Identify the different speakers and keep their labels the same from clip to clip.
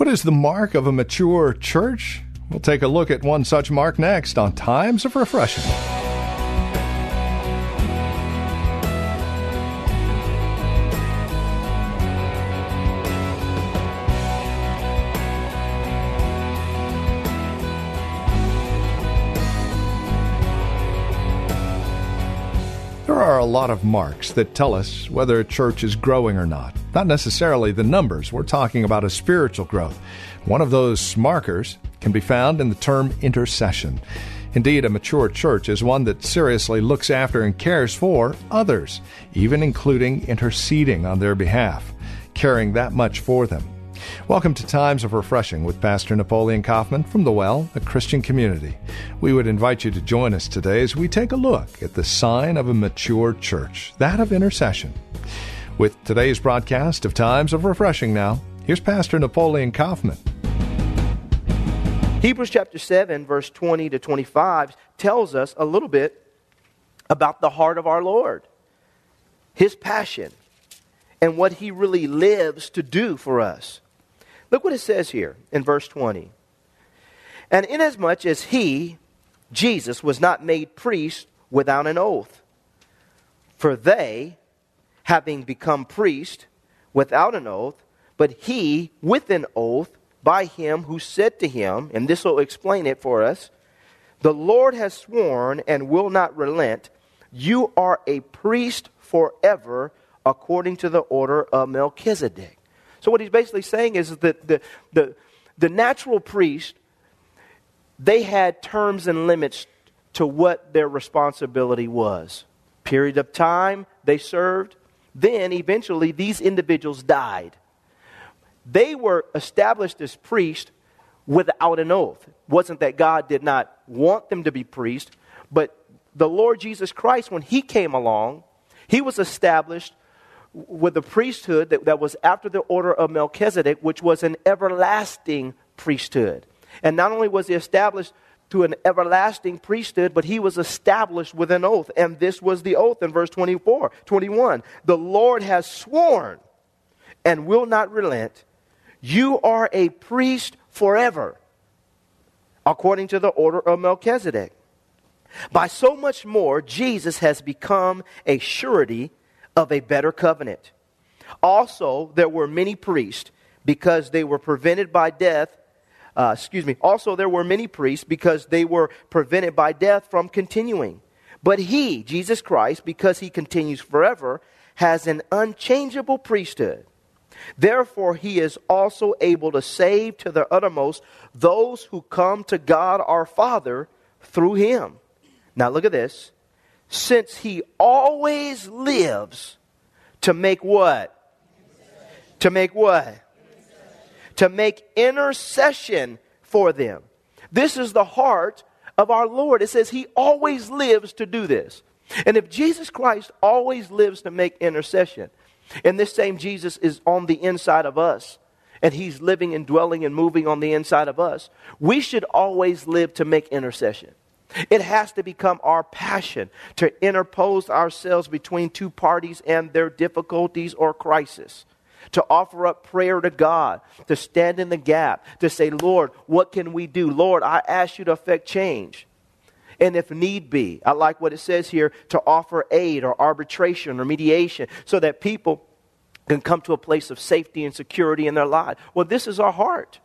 Speaker 1: What is the mark of a mature church? We'll take a look at one such mark next on Times of Refreshing. There are a lot of marks that tell us whether a church is growing or not. Not necessarily the numbers, we're talking about a spiritual growth. One of those markers can be found in the term intercession. Indeed, a mature church is one that seriously looks after and cares for others, even including interceding on their behalf, caring that much for them. Welcome to Times of Refreshing with Pastor Napoleon Kaufman from The Well, a Christian community. We would invite you to join us today as we take a look at the sign of a mature church, that of intercession. With today's broadcast of Times of Refreshing now, here's Pastor Napoleon Kaufman.
Speaker 2: Hebrews chapter 7, verse 20 to 25 tells us a little bit about the heart of our Lord, his passion, and what he really lives to do for us. Look what it says here in verse 20. And inasmuch as he, Jesus, was not made priest without an oath, for they, having become priest without an oath, but he with an oath by him who said to him, and this will explain it for us The Lord has sworn and will not relent, you are a priest forever according to the order of Melchizedek. So, what he's basically saying is that the, the, the natural priest, they had terms and limits to what their responsibility was. Period of time they served. Then, eventually, these individuals died. They were established as priests without an oath. It wasn't that God did not want them to be priests, but the Lord Jesus Christ, when He came along, He was established with the priesthood that, that was after the order of Melchizedek, which was an everlasting priesthood. And not only was he established to an everlasting priesthood, but he was established with an oath. And this was the oath in verse 24, 21. The Lord has sworn and will not relent. You are a priest forever, according to the order of Melchizedek. By so much more, Jesus has become a surety of a better covenant. Also, there were many priests because they were prevented by death. Uh, excuse me. Also, there were many priests because they were prevented by death from continuing. But he, Jesus Christ, because he continues forever, has an unchangeable priesthood. Therefore, he is also able to save to the uttermost those who come to God our Father through him. Now, look at this since he always lives to make what? To make what? To make intercession for them. This is the heart of our Lord. It says he always lives to do this. And if Jesus Christ always lives to make intercession, and this same Jesus is on the inside of us, and he's living and dwelling and moving on the inside of us, we should always live to make intercession. It has to become our passion to interpose ourselves between two parties and their difficulties or crisis. To offer up prayer to God, to stand in the gap, to say, Lord, what can we do? Lord, I ask you to affect change. And if need be, I like what it says here to offer aid or arbitration or mediation so that people can come to a place of safety and security in their lives. Well, this is our heart.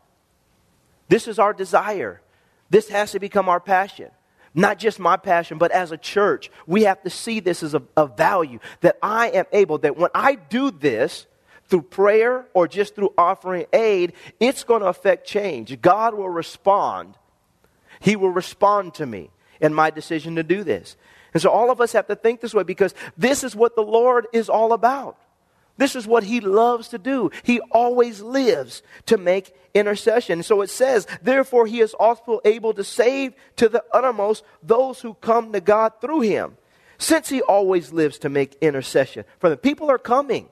Speaker 2: This is our desire. This has to become our passion not just my passion, but as a church, we have to see this as a, a value that I am able, that when I do this, through prayer or just through offering aid, it's going to affect change. God will respond. He will respond to me in my decision to do this. And so all of us have to think this way because this is what the Lord is all about. This is what he loves to do. He always lives to make intercession. So it says, therefore, he is also able to save to the uttermost those who come to God through him, since he always lives to make intercession. For the people are coming,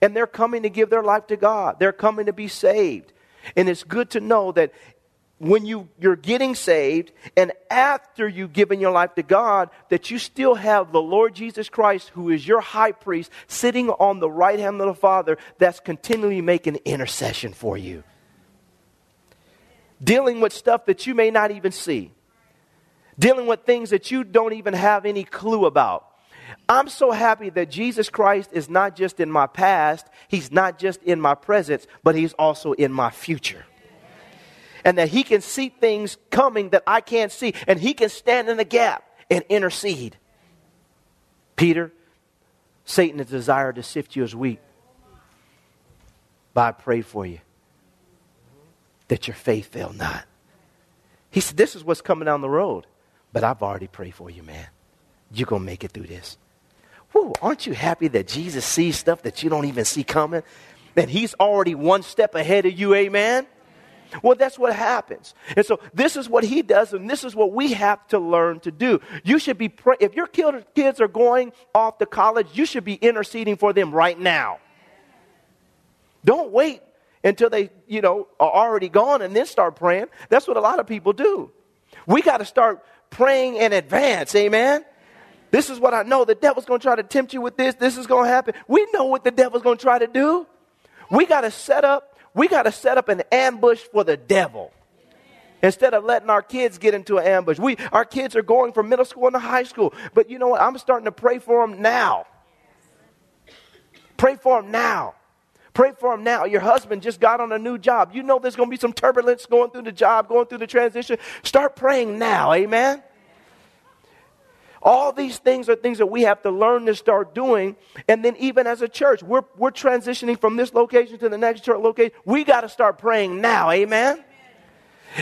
Speaker 2: and they're coming to give their life to God, they're coming to be saved. And it's good to know that when you, you're getting saved and after you've given your life to God, that you still have the Lord Jesus Christ, who is your high priest, sitting on the right hand of the Father, that's continually making intercession for you. Dealing with stuff that you may not even see, dealing with things that you don't even have any clue about. I'm so happy that Jesus Christ is not just in my past, He's not just in my presence, but He's also in my future and that he can see things coming that I can't see, and he can stand in the gap and intercede. Peter, Satan has desired to sift you as wheat, but I pray for you that your faith fail not. He said, This is what's coming down the road, but I've already prayed for you, man. You're going to make it through this. Whew, aren't you happy that Jesus sees stuff that you don't even see coming? That he's already one step ahead of you, amen? Well, that's what happens. And so this is what he does, and this is what we have to learn to do. You should be, pray- if your kids are going off to college, you should be interceding for them right now. Don't wait until they, you know, are already gone and then start praying. That's what a lot of people do. We got to start praying in advance, amen? This is what I know. The devil's going to try to tempt you with this. This is going to happen. We know what the devil's going to try to do. We got to set up we got to set up an ambush for the devil instead of letting our kids get into an ambush. We, our kids are going from middle school into high school. But you know what? I'm starting to pray for them now. Pray for them now. Pray for them now. Your husband just got on a new job. You know there's going to be some turbulence going through the job, going through the transition. Start praying now. Amen. All these things are things that we have to learn to start doing. And then, even as a church, we're, we're transitioning from this location to the next church location. We got to start praying now. Amen?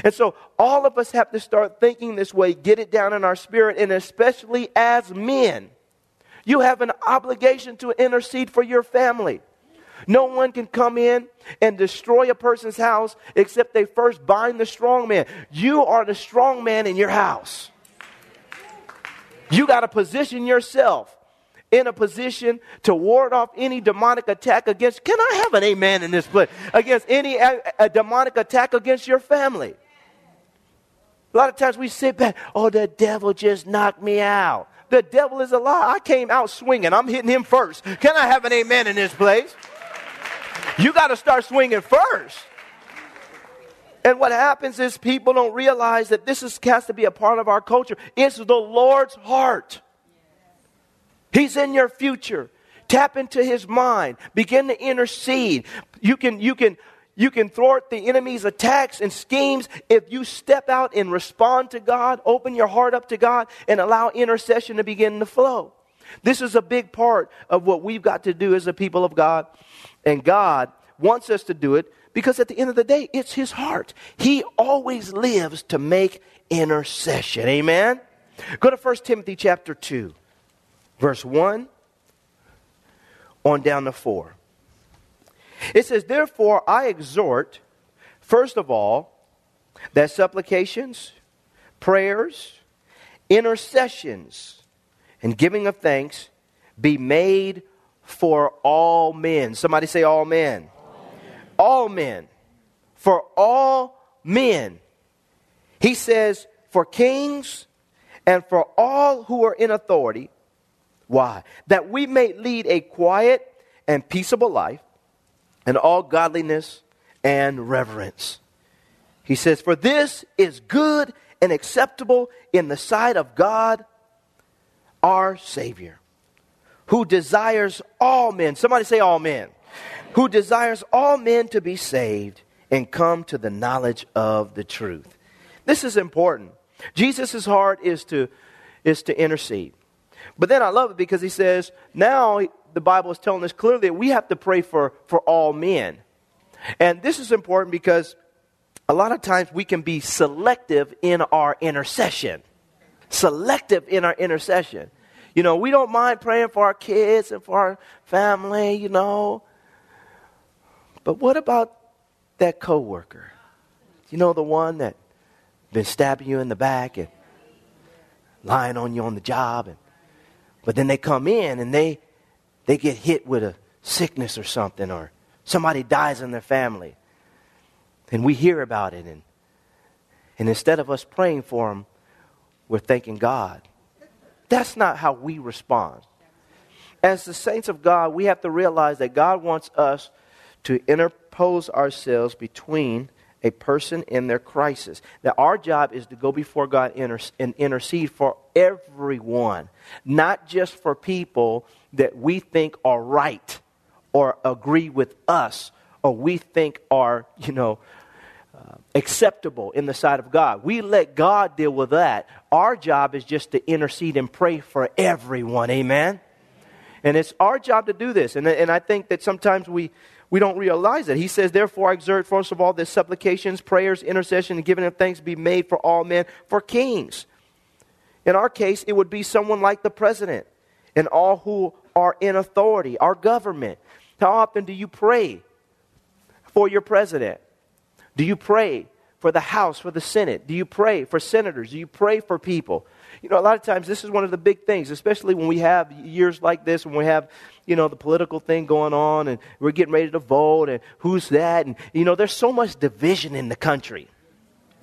Speaker 2: And so, all of us have to start thinking this way, get it down in our spirit, and especially as men, you have an obligation to intercede for your family. No one can come in and destroy a person's house except they first bind the strong man. You are the strong man in your house. You got to position yourself in a position to ward off any demonic attack against. Can I have an amen in this place? Against any a, a demonic attack against your family. A lot of times we sit back, oh, the devil just knocked me out. The devil is a lie. I came out swinging. I'm hitting him first. Can I have an amen in this place? You got to start swinging first. And what happens is people don't realize that this is, has to be a part of our culture. It's the Lord's heart. He's in your future. Tap into his mind. Begin to intercede. You can, you can, you can thwart the enemy's attacks and schemes if you step out and respond to God, open your heart up to God, and allow intercession to begin to flow. This is a big part of what we've got to do as a people of God. And God wants us to do it because at the end of the day, it's his heart. He always lives to make intercession. Amen? Go to 1 Timothy chapter 2, verse 1 on down to 4. It says, Therefore, I exhort, first of all, that supplications, prayers, intercessions, and giving of thanks be made for all men. Somebody say, All men all men. For all men. He says, for kings and for all who are in authority. Why? That we may lead a quiet and peaceable life in all godliness and reverence. He says, For this is good and acceptable in the sight of God our Savior, who desires all men. Somebody say, All men who desires all men to be saved and come to the knowledge of the truth. This is important. Jesus' heart is to, is to intercede. But then I love it because he says, now the Bible is telling us clearly that we have to pray for, for all men. And this is important because a lot of times we can be selective in our intercession. Selective in our intercession. You know, we don't mind praying for our kids and for our family, you know. But what about that coworker? You know the one that been stabbing you in the back and lying on you on the job and but then they come in and they they get hit with a sickness or something or somebody dies in their family. And we hear about it and and instead of us praying for them we're thanking God. That's not how we respond. As the saints of God we have to realize that God wants us to interpose ourselves between a person in their crisis. That our job is to go before God and intercede for everyone, not just for people that we think are right or agree with us or we think are, you know, uh, acceptable in the sight of God. We let God deal with that. Our job is just to intercede and pray for everyone. Amen? And it's our job to do this. And, and I think that sometimes we, we don't realize it. He says, Therefore, I exert, first of all, that supplications, prayers, intercession, and giving of thanks be made for all men, for kings. In our case, it would be someone like the president and all who are in authority, our government. How often do you pray for your president? Do you pray for the House, for the Senate? Do you pray for senators? Do you pray for people? You know, a lot of times this is one of the big things, especially when we have years like this, when we have, you know, the political thing going on and we're getting ready to vote and who's that. And, you know, there's so much division in the country.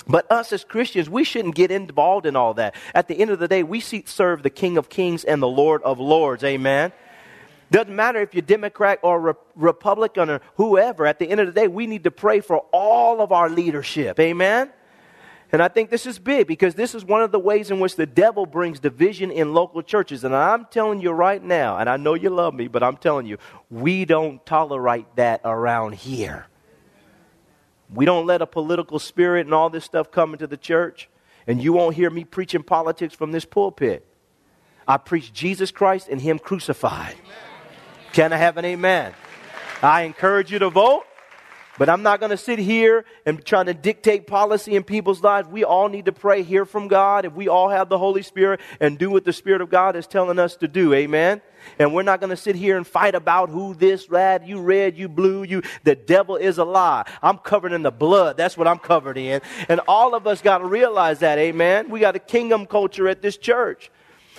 Speaker 2: But us as Christians, we shouldn't get involved in all that. At the end of the day, we serve the King of Kings and the Lord of Lords. Amen. Doesn't matter if you're Democrat or Re- Republican or whoever. At the end of the day, we need to pray for all of our leadership. Amen. And I think this is big because this is one of the ways in which the devil brings division in local churches. And I'm telling you right now, and I know you love me, but I'm telling you, we don't tolerate that around here. We don't let a political spirit and all this stuff come into the church. And you won't hear me preaching politics from this pulpit. I preach Jesus Christ and Him crucified. Can I have an amen? I encourage you to vote. But I'm not going to sit here and trying to dictate policy in people's lives. We all need to pray, hear from God. If we all have the Holy Spirit and do what the Spirit of God is telling us to do, amen? And we're not going to sit here and fight about who this, red, you red, you blue, you. The devil is a lie. I'm covered in the blood. That's what I'm covered in. And all of us got to realize that, amen? We got a kingdom culture at this church.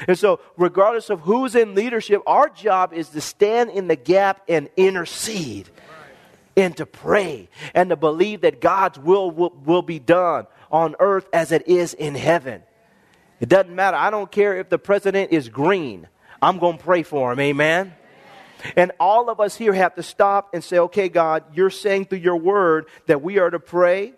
Speaker 2: And so, regardless of who's in leadership, our job is to stand in the gap and intercede and to pray and to believe that God's will, will will be done on earth as it is in heaven. It doesn't matter. I don't care if the president is green. I'm going to pray for him. Amen. And all of us here have to stop and say, okay, God, you're saying through your word that we are to pray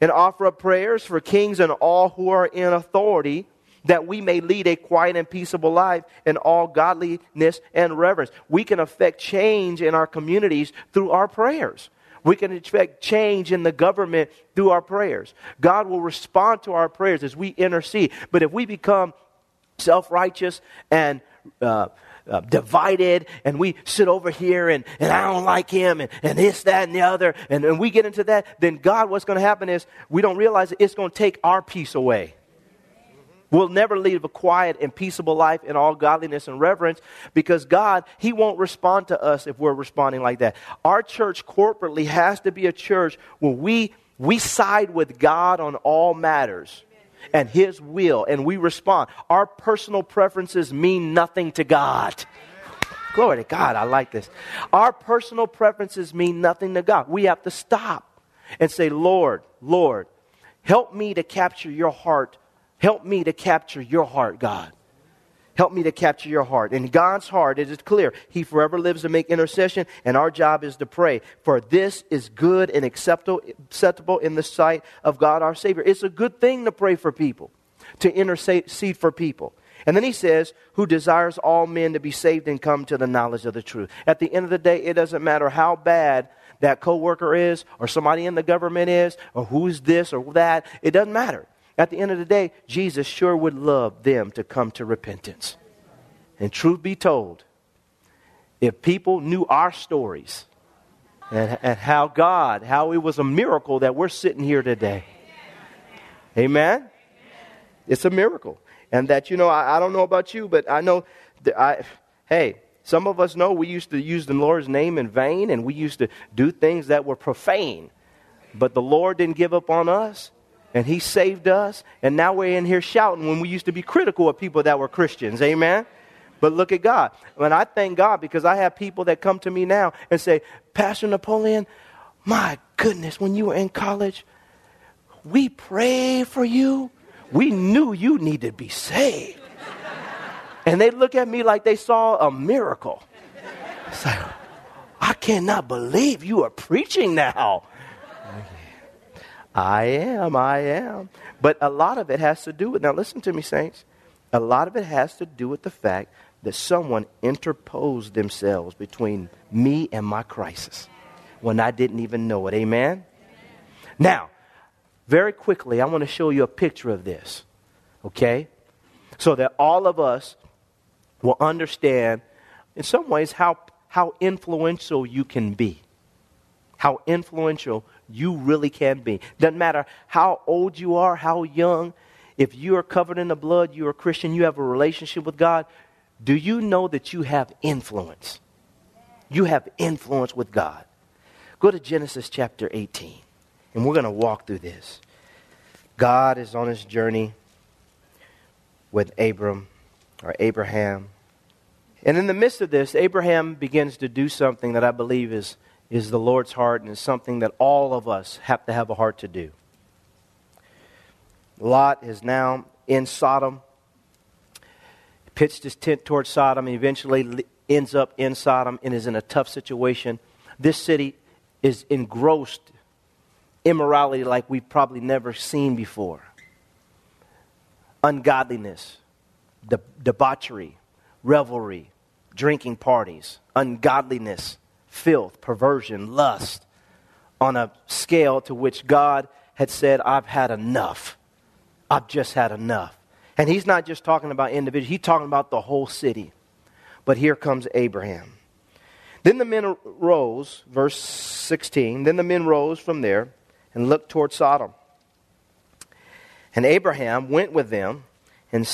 Speaker 2: and offer up prayers for kings and all who are in authority that we may lead a quiet and peaceable life in all godliness and reverence. We can affect change in our communities through our prayers. We can expect change in the government through our prayers. God will respond to our prayers as we intercede. But if we become self righteous and uh, uh, divided and we sit over here and, and I don't like him and, and this, that, and the other, and, and we get into that, then God, what's going to happen is we don't realize it, it's going to take our peace away. We'll never live a quiet and peaceable life in all godliness and reverence because God, He won't respond to us if we're responding like that. Our church corporately has to be a church where we, we side with God on all matters and His will and we respond. Our personal preferences mean nothing to God. Glory to God, I like this. Our personal preferences mean nothing to God. We have to stop and say, Lord, Lord, help me to capture your heart Help me to capture your heart, God. Help me to capture your heart. In God's heart, it is clear. He forever lives to make intercession, and our job is to pray. For this is good and acceptable in the sight of God our Savior. It's a good thing to pray for people, to intercede for people. And then he says, who desires all men to be saved and come to the knowledge of the truth. At the end of the day, it doesn't matter how bad that coworker is, or somebody in the government is, or who's this or that. It doesn't matter. At the end of the day, Jesus sure would love them to come to repentance. And truth be told, if people knew our stories and, and how God, how it was a miracle that we're sitting here today. Amen? It's a miracle. And that, you know, I, I don't know about you, but I know that I, hey, Some of us know we used to use the Lord's name in vain and we used to do things that were profane. But the Lord didn't give up on us and He saved us. And now we're in here shouting when we used to be critical of people that were Christians. Amen? But look at God. And I thank God because I have people that come to me now and say, Pastor Napoleon, my goodness, when you were in college, we prayed for you. We knew you needed to be saved. And they look at me like they saw a miracle. It's like, I cannot believe you are preaching now. I am, I am. But a lot of it has to do with, now listen to me, saints. A lot of it has to do with the fact that someone interposed themselves between me and my crisis when I didn't even know it. Amen? Now, very quickly, I want to show you a picture of this, okay? So that all of us will understand, in some ways, how, how influential you can be. How influential you really can be. Doesn't matter how old you are, how young, if you are covered in the blood, you're a Christian, you have a relationship with God, do you know that you have influence? You have influence with God. Go to Genesis chapter 18, and we're going to walk through this. God is on his journey with Abram or Abraham. And in the midst of this, Abraham begins to do something that I believe is, is the Lord's heart and is something that all of us have to have a heart to do. Lot is now in Sodom, pitched his tent towards Sodom, and eventually ends up in Sodom and is in a tough situation. This city is engrossed in immorality like we've probably never seen before ungodliness, de- debauchery, revelry, drinking parties, ungodliness, filth, perversion, lust, on a scale to which God had said, I've had enough. I've just had enough. And he's not just talking about individuals, he's talking about the whole city. But here comes Abraham. Then the men rose, verse 16, then the men rose from there and looked toward Sodom. And Abraham went with them and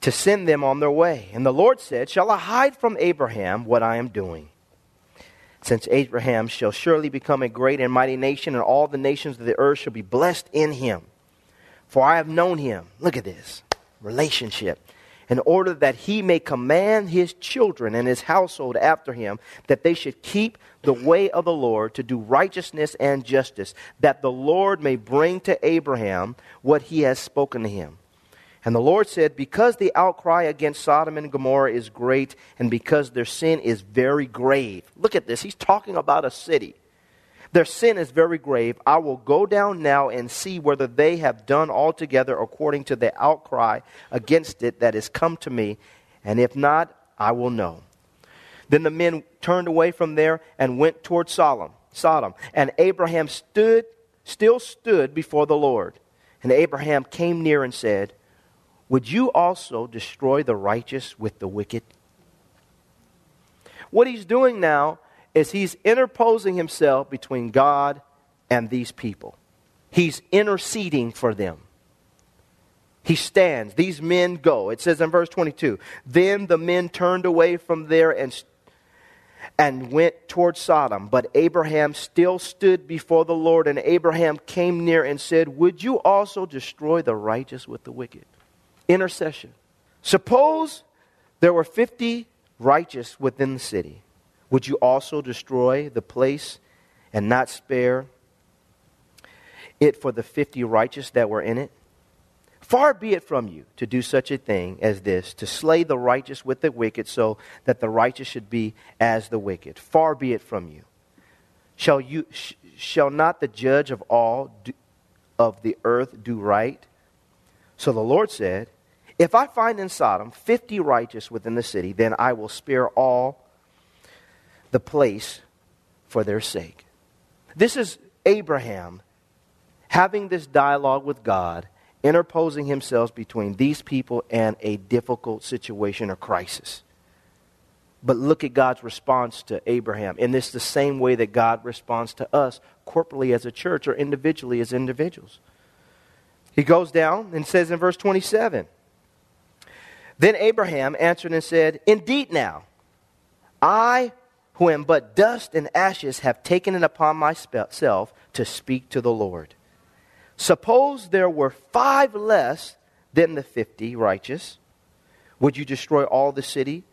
Speaker 2: to send them on their way. And the Lord said, Shall I hide from Abraham what I am doing? Since Abraham shall surely become a great and mighty nation, and all the nations of the earth shall be blessed in him. For I have known him. Look at this relationship. In order that he may command his children and his household after him, that they should keep the way of the Lord to do righteousness and justice, that the Lord may bring to Abraham what he has spoken to him. And the Lord said, Because the outcry against Sodom and Gomorrah is great, and because their sin is very grave. Look at this. He's talking about a city. Their sin is very grave. I will go down now and see whether they have done altogether according to the outcry against it that has come to me, and if not, I will know. Then the men turned away from there and went toward Sodom. Sodom, and Abraham stood, still stood before the Lord. And Abraham came near and said, Would you also destroy the righteous with the wicked? What he's doing now is he's interposing himself between God and these people. He's interceding for them. He stands. These men go. It says in verse 22 Then the men turned away from there and, and went toward Sodom. But Abraham still stood before the Lord, and Abraham came near and said, Would you also destroy the righteous with the wicked? Intercession. Suppose there were 50 righteous within the city. Would you also destroy the place and not spare it for the fifty righteous that were in it? Far be it from you to do such a thing as this, to slay the righteous with the wicked, so that the righteous should be as the wicked. Far be it from you. Shall, you, sh- shall not the judge of all do, of the earth do right? So the Lord said, If I find in Sodom fifty righteous within the city, then I will spare all the place for their sake. This is Abraham having this dialogue with God, interposing himself between these people and a difficult situation or crisis. But look at God's response to Abraham. And this is the same way that God responds to us corporately as a church or individually as individuals. He goes down and says in verse 27 Then Abraham answered and said, Indeed, now, I, who am but dust and ashes, have taken it upon myself to speak to the Lord. Suppose there were five less than the fifty righteous. Would you destroy all the city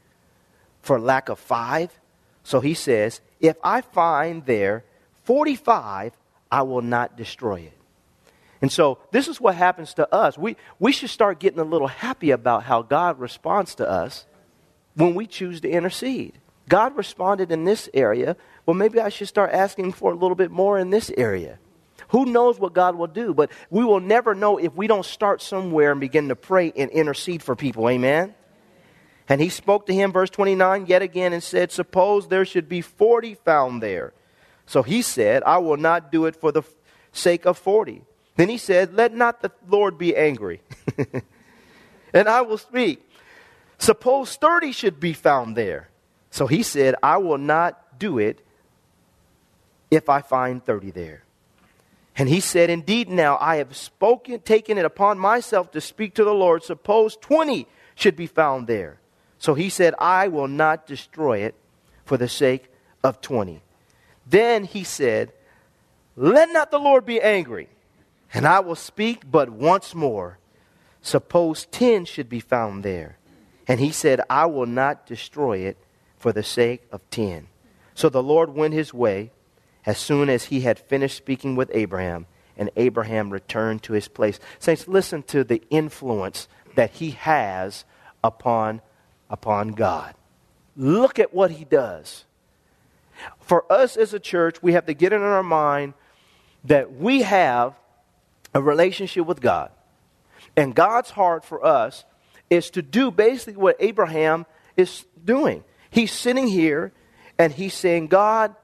Speaker 2: for lack of five? So he says, If I find there 45, I will not destroy it. And so this is what happens to us. We, we should start getting a little happy about how God responds to us when we choose to intercede. God responded in this area. Well, maybe I should start asking for a little bit more in this area. Who knows what God will do? But we will never know if we don't start somewhere and begin to pray and intercede for people. Amen? And he spoke to him, verse 29, yet again and said, Suppose there should be 40 found there. So he said, I will not do it for the sake of 40. Then he said, Let not the Lord be angry, and I will speak. Suppose 30 should be found there. So he said, I will not do it if I find 30 there. And he said, Indeed, now I have spoken, taken it upon myself to speak to the Lord. Suppose 20 should be found there. So he said, I will not destroy it for the sake of 20. Then he said, Let not the Lord be angry, and I will speak but once more. Suppose 10 should be found there. And he said, I will not destroy it for the sake of 10. So the Lord went his way as soon as he had finished speaking with Abraham, and Abraham returned to his place. Saints, listen to the influence that he has upon, upon God. Look at what he does. For us as a church, we have to get it in our mind that we have a relationship with God. And God's heart for us is to do basically what Abraham is doing. He's sitting here and he's saying, God,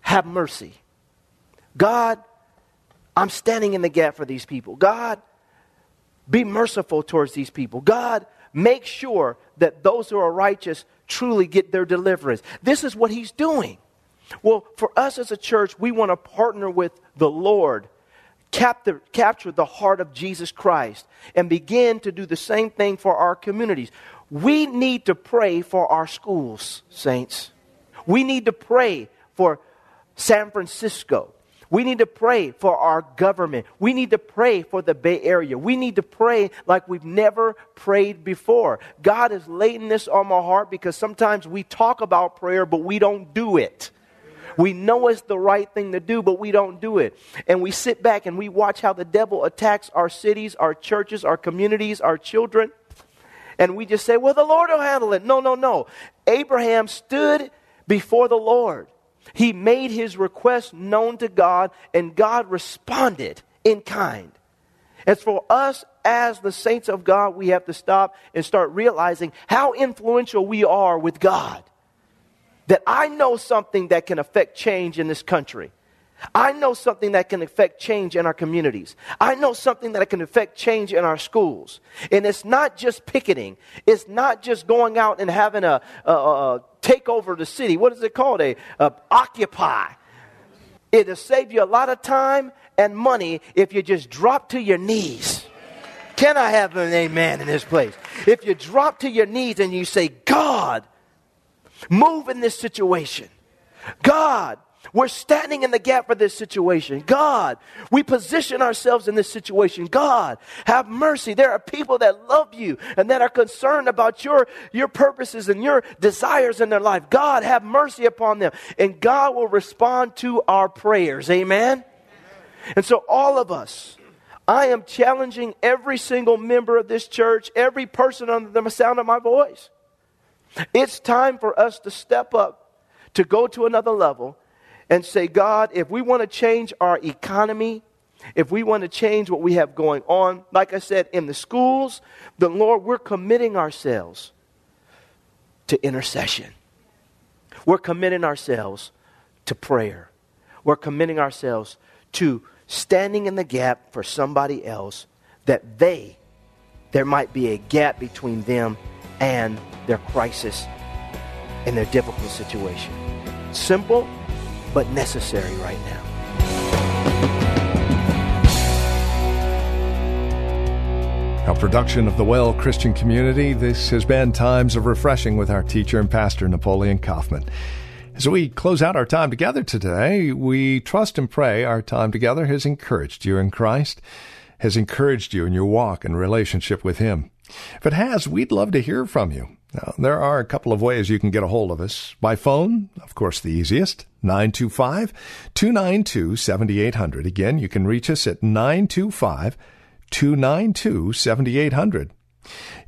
Speaker 2: have mercy. God, I'm standing in the gap for these people. God, be merciful towards these people. God, make sure that those who are righteous truly get their deliverance. This is what he's doing. Well, for us as a church, we want to partner with the Lord capture, capture the heart of Jesus Christ and begin to do the same thing for our communities. We need to pray for our schools, saints. We need to pray for San Francisco. We need to pray for our government. We need to pray for the Bay Area. We need to pray like we've never prayed before. God is laying this on my heart because sometimes we talk about prayer, but we don't do it. We know it's the right thing to do, but we don't do it. And we sit back and we watch how the devil attacks our cities, our churches, our communities, our children. And we just say, well, the Lord will handle it. No, no, no. Abraham stood before the Lord. He made his request known to God, and God responded in kind. As for us as the saints of God, we have to stop and start realizing how influential we are with God that I know something that can affect change in this country. I know something that can affect change in our communities. I know something that can affect change in our schools. And it's not just picketing. It's not just going out and having a, a, a take over the city. What is it called? A, a occupy. It'll save you a lot of time and money if you just drop to your knees. Can I have an amen in this place? If you drop to your knees and you say, God, Move in this situation. God, we're standing in the gap for this situation. God, we position ourselves in this situation. God, have mercy. There are people that love you and that are concerned about your, your purposes and your desires in their life. God, have mercy upon them. And God will respond to our prayers. Amen? Amen. And so, all of us, I am challenging every single member of this church, every person under the sound of my voice it's time for us to step up, to go to another level, and say, God, if we want to change our economy, if we want to change what we have going on, like I said, in the schools, then Lord, we're committing ourselves to intercession. We're committing ourselves to prayer. We're committing ourselves to standing in the gap for somebody else that they, there might be a gap between them and their crisis and their difficult situation. Simple, but necessary right now.
Speaker 1: A production of the Well Christian Community, this has been Times of Refreshing with our teacher and pastor, Napoleon Kaufman. As we close out our time together today, we trust and pray our time together has encouraged you in Christ, has encouraged you in your walk and relationship with Him. If it has, we'd love to hear from you. Now, there are a couple of ways you can get a hold of us. By phone, of course, the easiest, 925 292 7800. Again, you can reach us at 925 292 7800.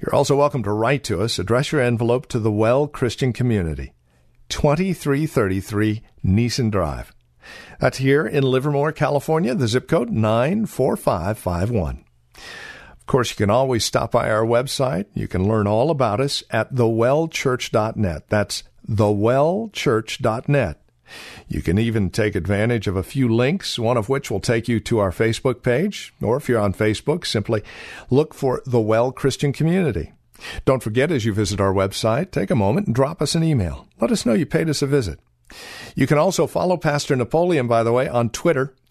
Speaker 1: You're also welcome to write to us. Address your envelope to the Well Christian Community. 2333 Nissen Drive. That's here in Livermore, California, the zip code 94551. Of course, you can always stop by our website. You can learn all about us at thewellchurch.net. That's thewellchurch.net. You can even take advantage of a few links, one of which will take you to our Facebook page, or if you're on Facebook, simply look for The Well Christian Community. Don't forget, as you visit our website, take a moment and drop us an email. Let us know you paid us a visit. You can also follow Pastor Napoleon, by the way, on Twitter.